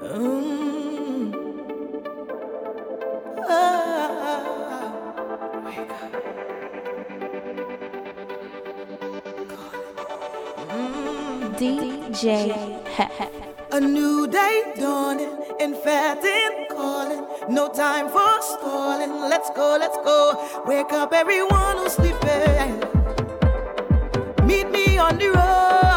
DJ A new day dawning, in fact it calling. No time for stalling. Let's go, let's go. Wake up everyone who's sleeping. Meet me on the road.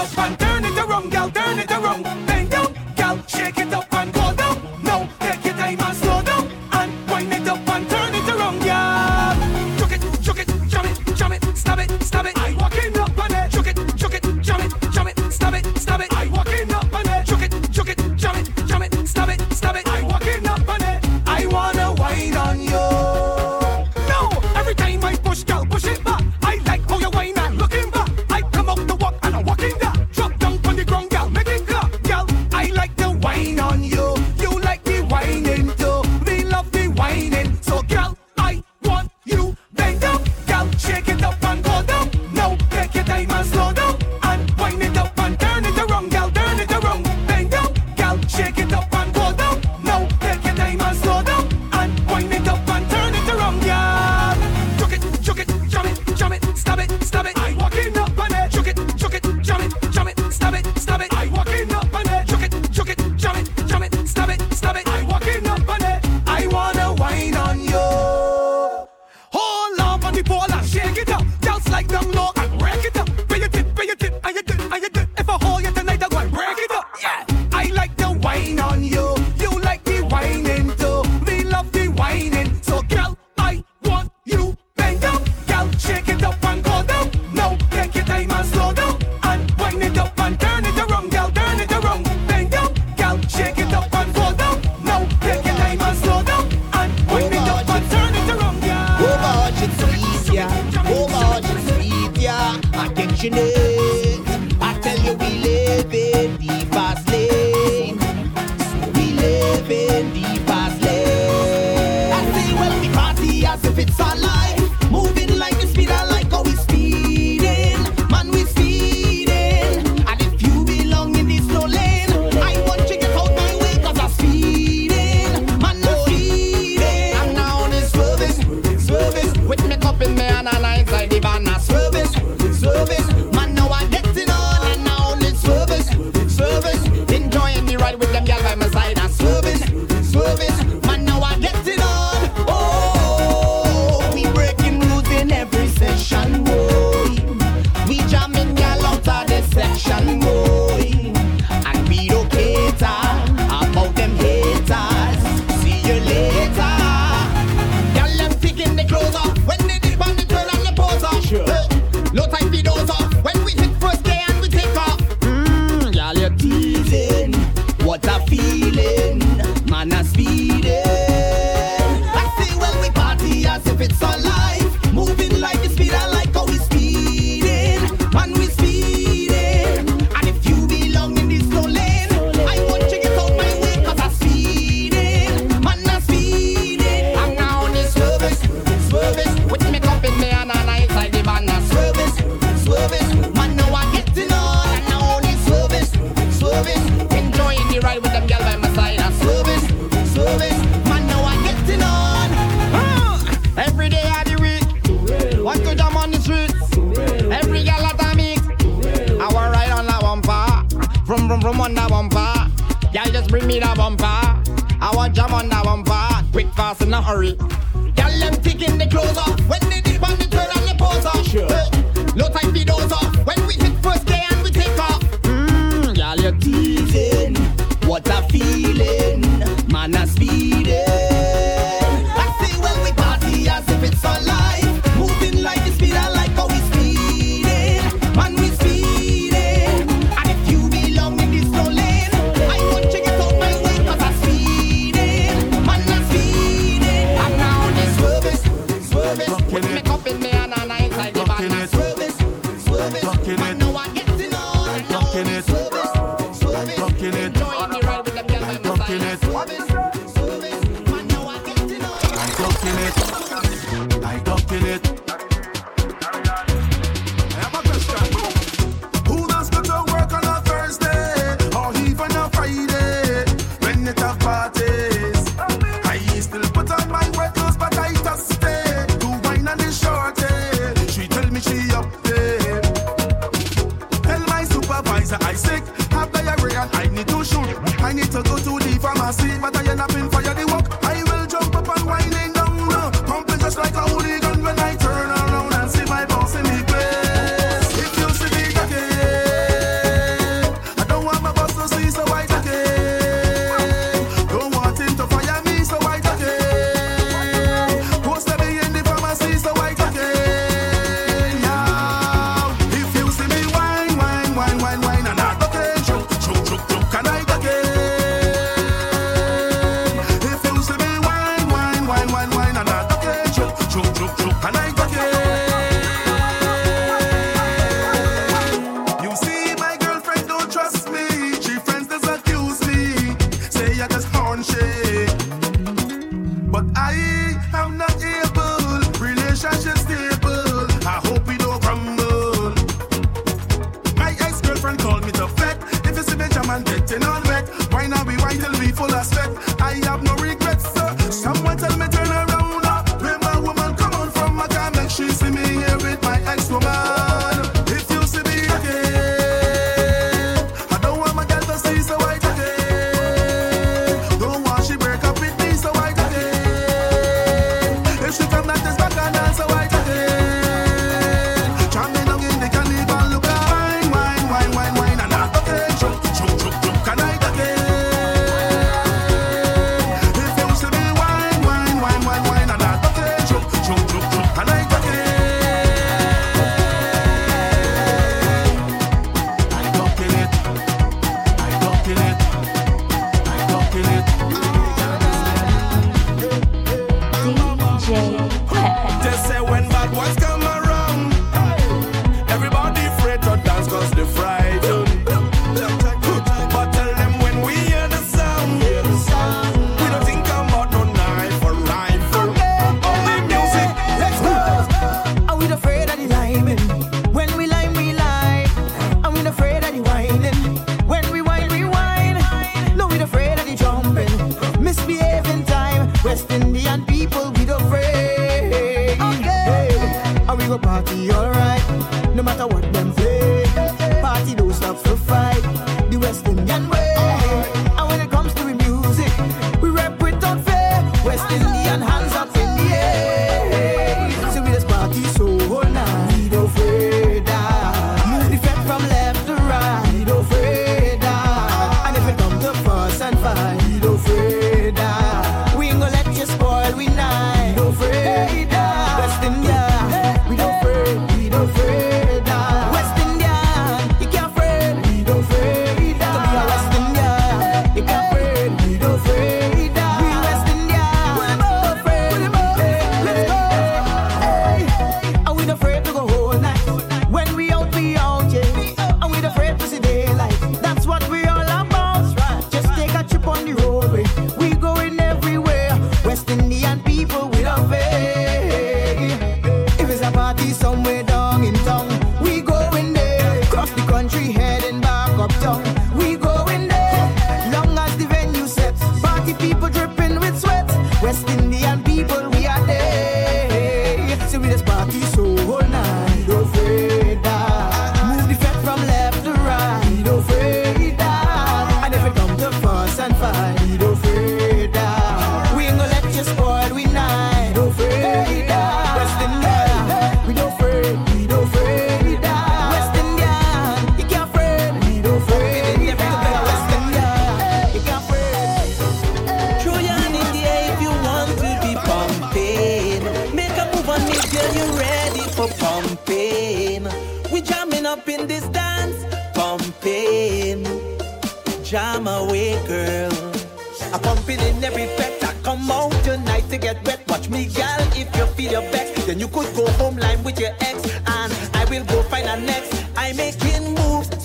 And wind it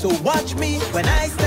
so watch me. when I start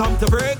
come to break.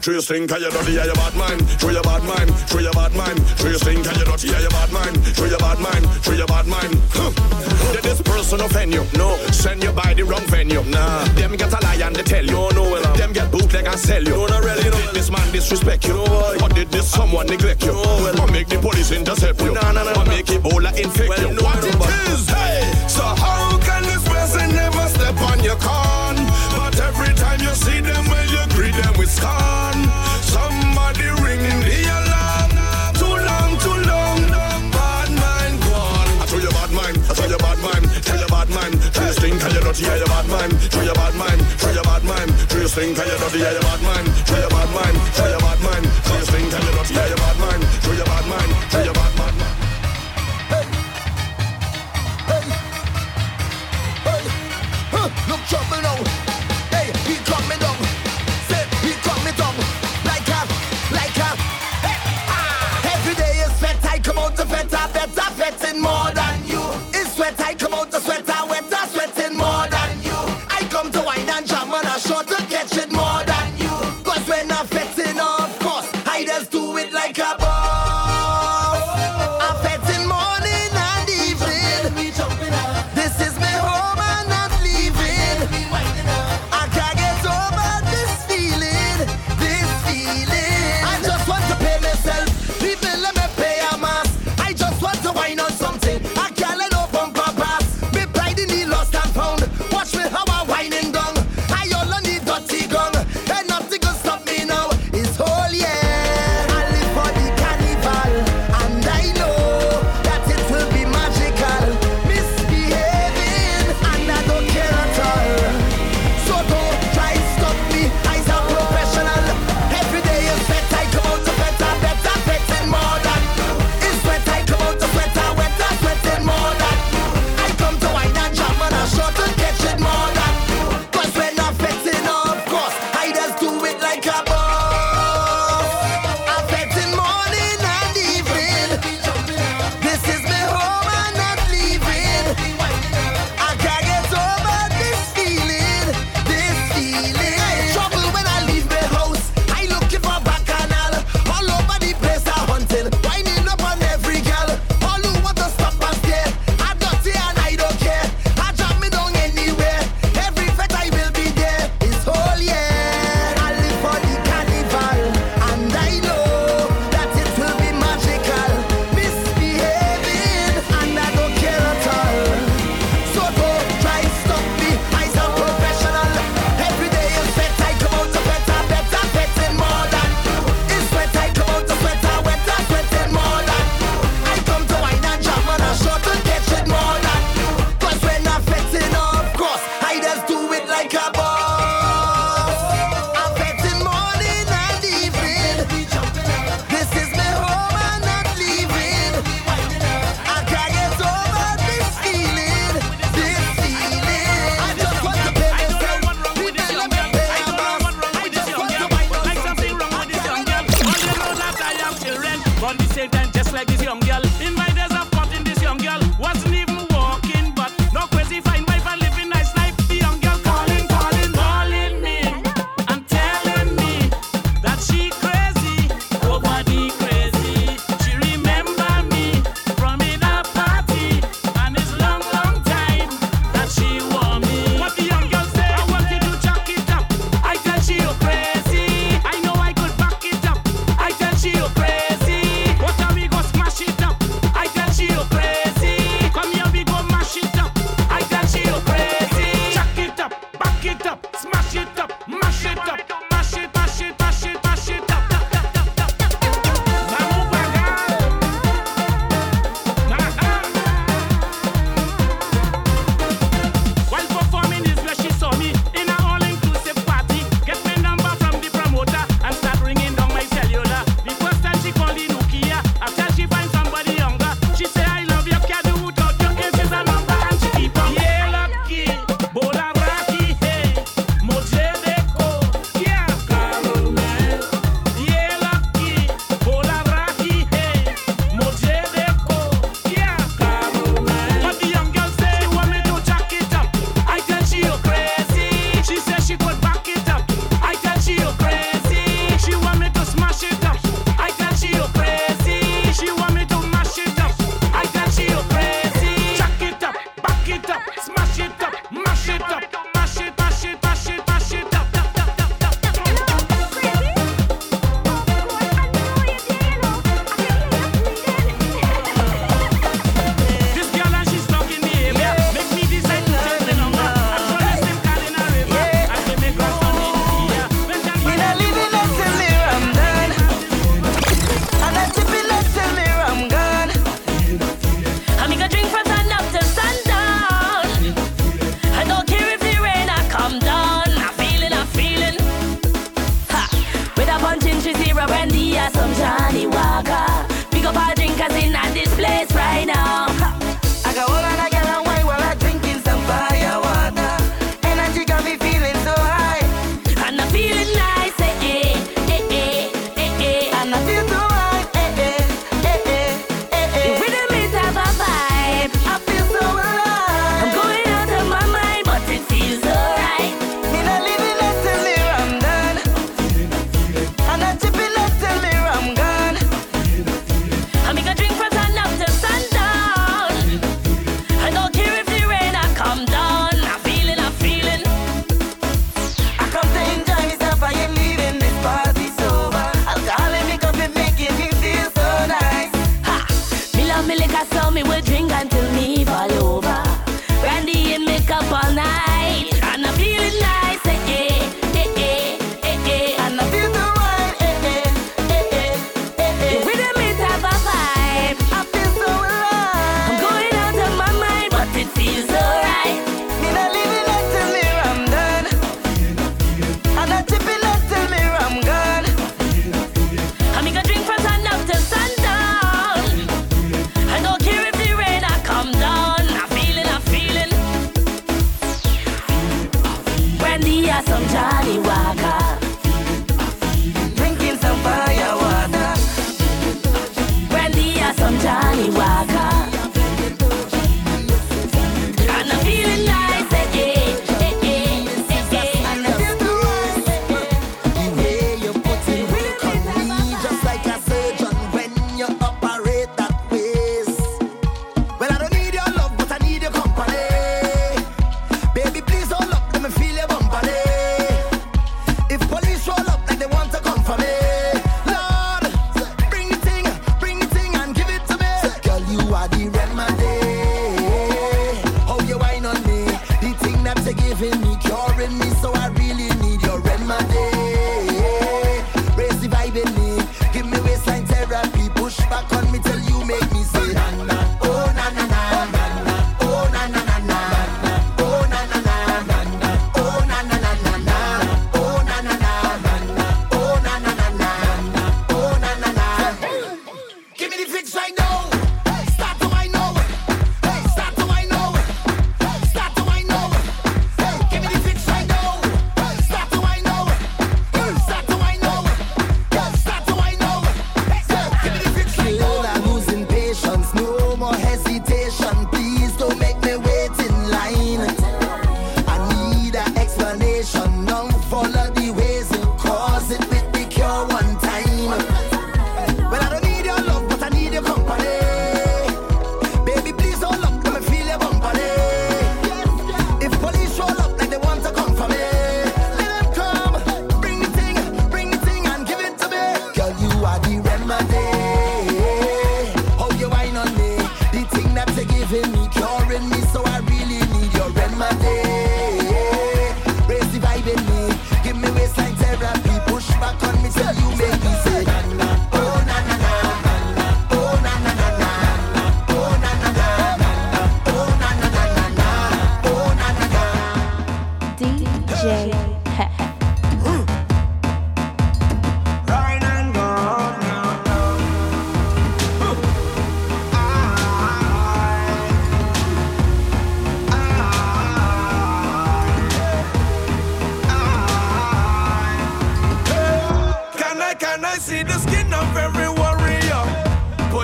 Tristan, stinker, you think I you dirty, yeah, you bad man. Try your bad man. Try your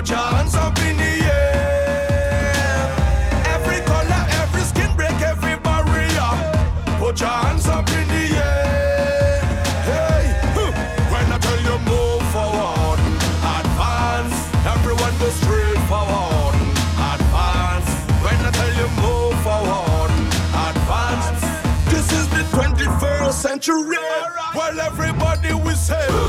Put your hands up in the air. Every color, every skin, break every barrier. Put your hands up in the air. Hey, when I tell you move forward, advance. Everyone go straight forward, advance. When I tell you move forward, advance. This is the 21st century. Well, everybody we say.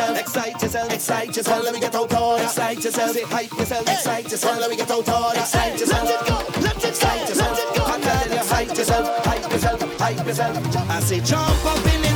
yourself, excite yourself, excite yourself. Let me get out hard, excite yourself, hype yourself, excite yourself. Let me get out hard, excite yourself. Let it go, let it go, let it go. I tell you, hype yourself, hype yourself, hype yourself. I say jump up in it.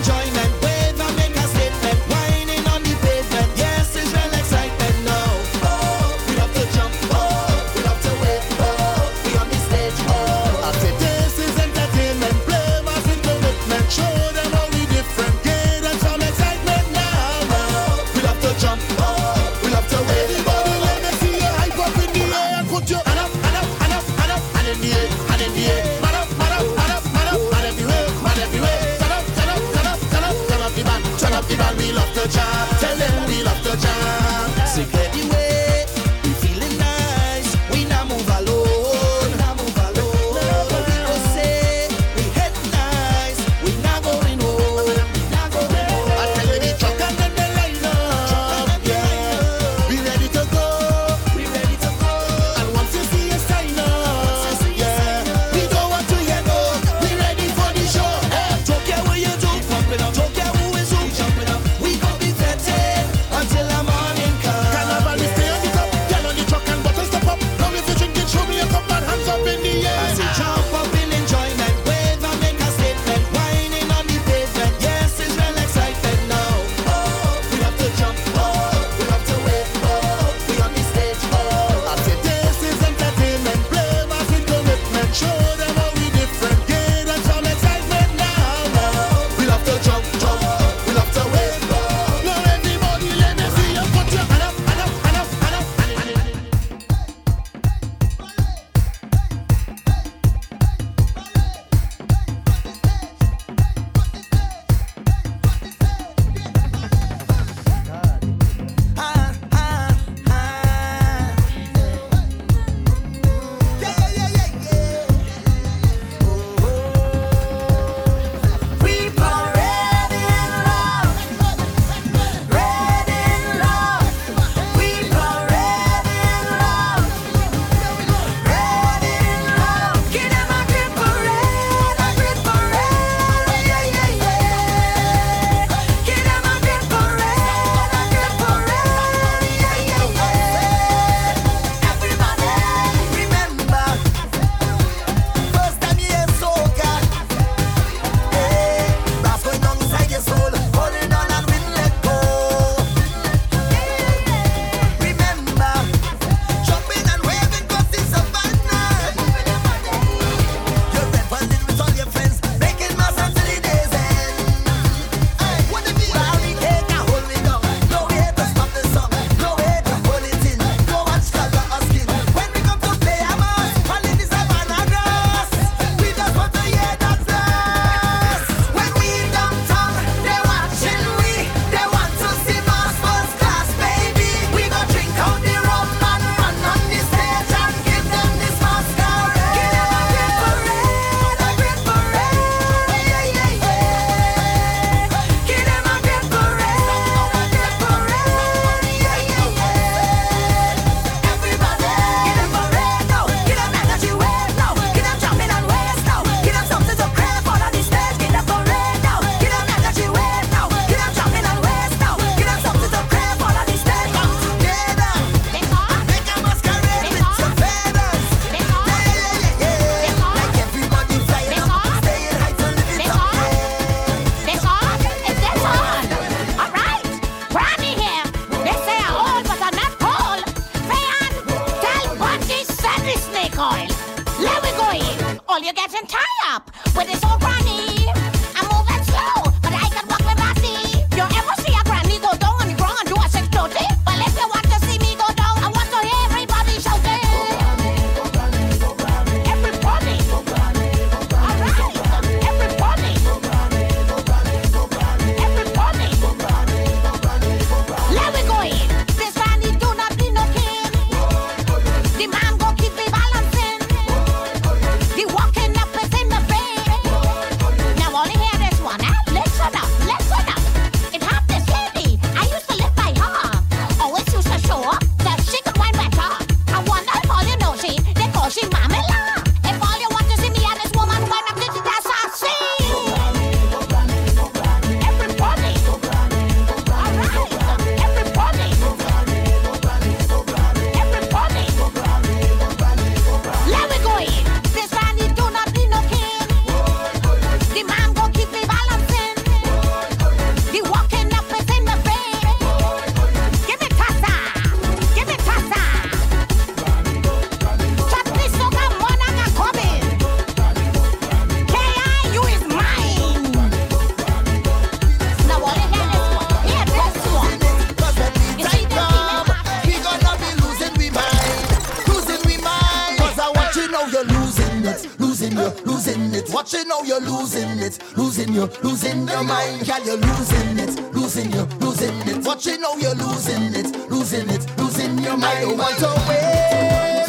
now you're losing it, losing it, losing your mind. I want to wait.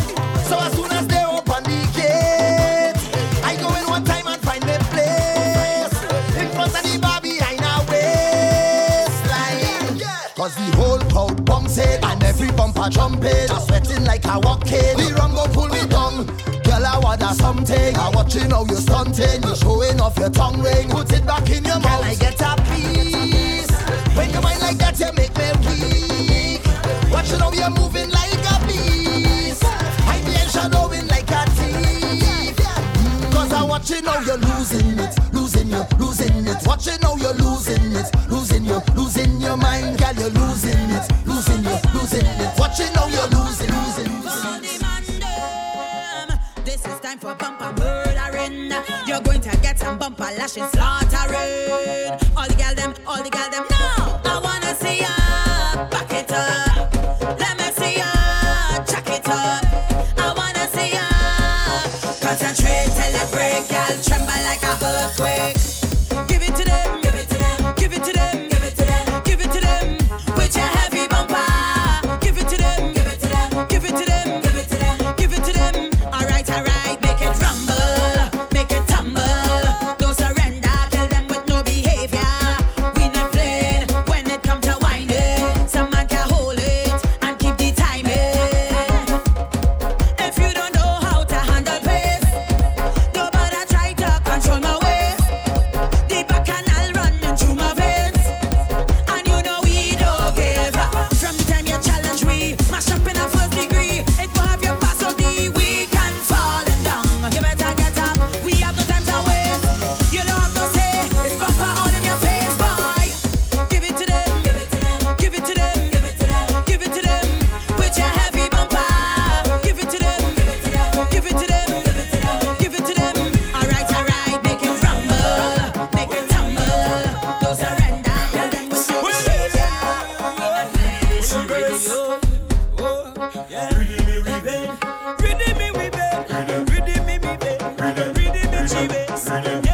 So as soon as they open the gate, I go in one time and find a place in front of the bar behind a waistline. Cause the whole crowd bumps it and every bumper jumping. I'm sweating like I walk in. The rum go pull me down. Girl, I want something. I watching how you're stunting. You're showing off your tongue ring. Put it back in your mouth. Can I get a piece? When you like that, you make me weak. Watching how you're moving like a beast. Shadowing like a thief. Cause I'm watching how you're losing it, losing you, losing it. Watching how you're losing it, losing you, losing your mind, girl, you're losing it, losing you, losing it. Watching how you're losing, losing, losing. This is time for bumper. You're going to get some bumper lashes, Sanchez,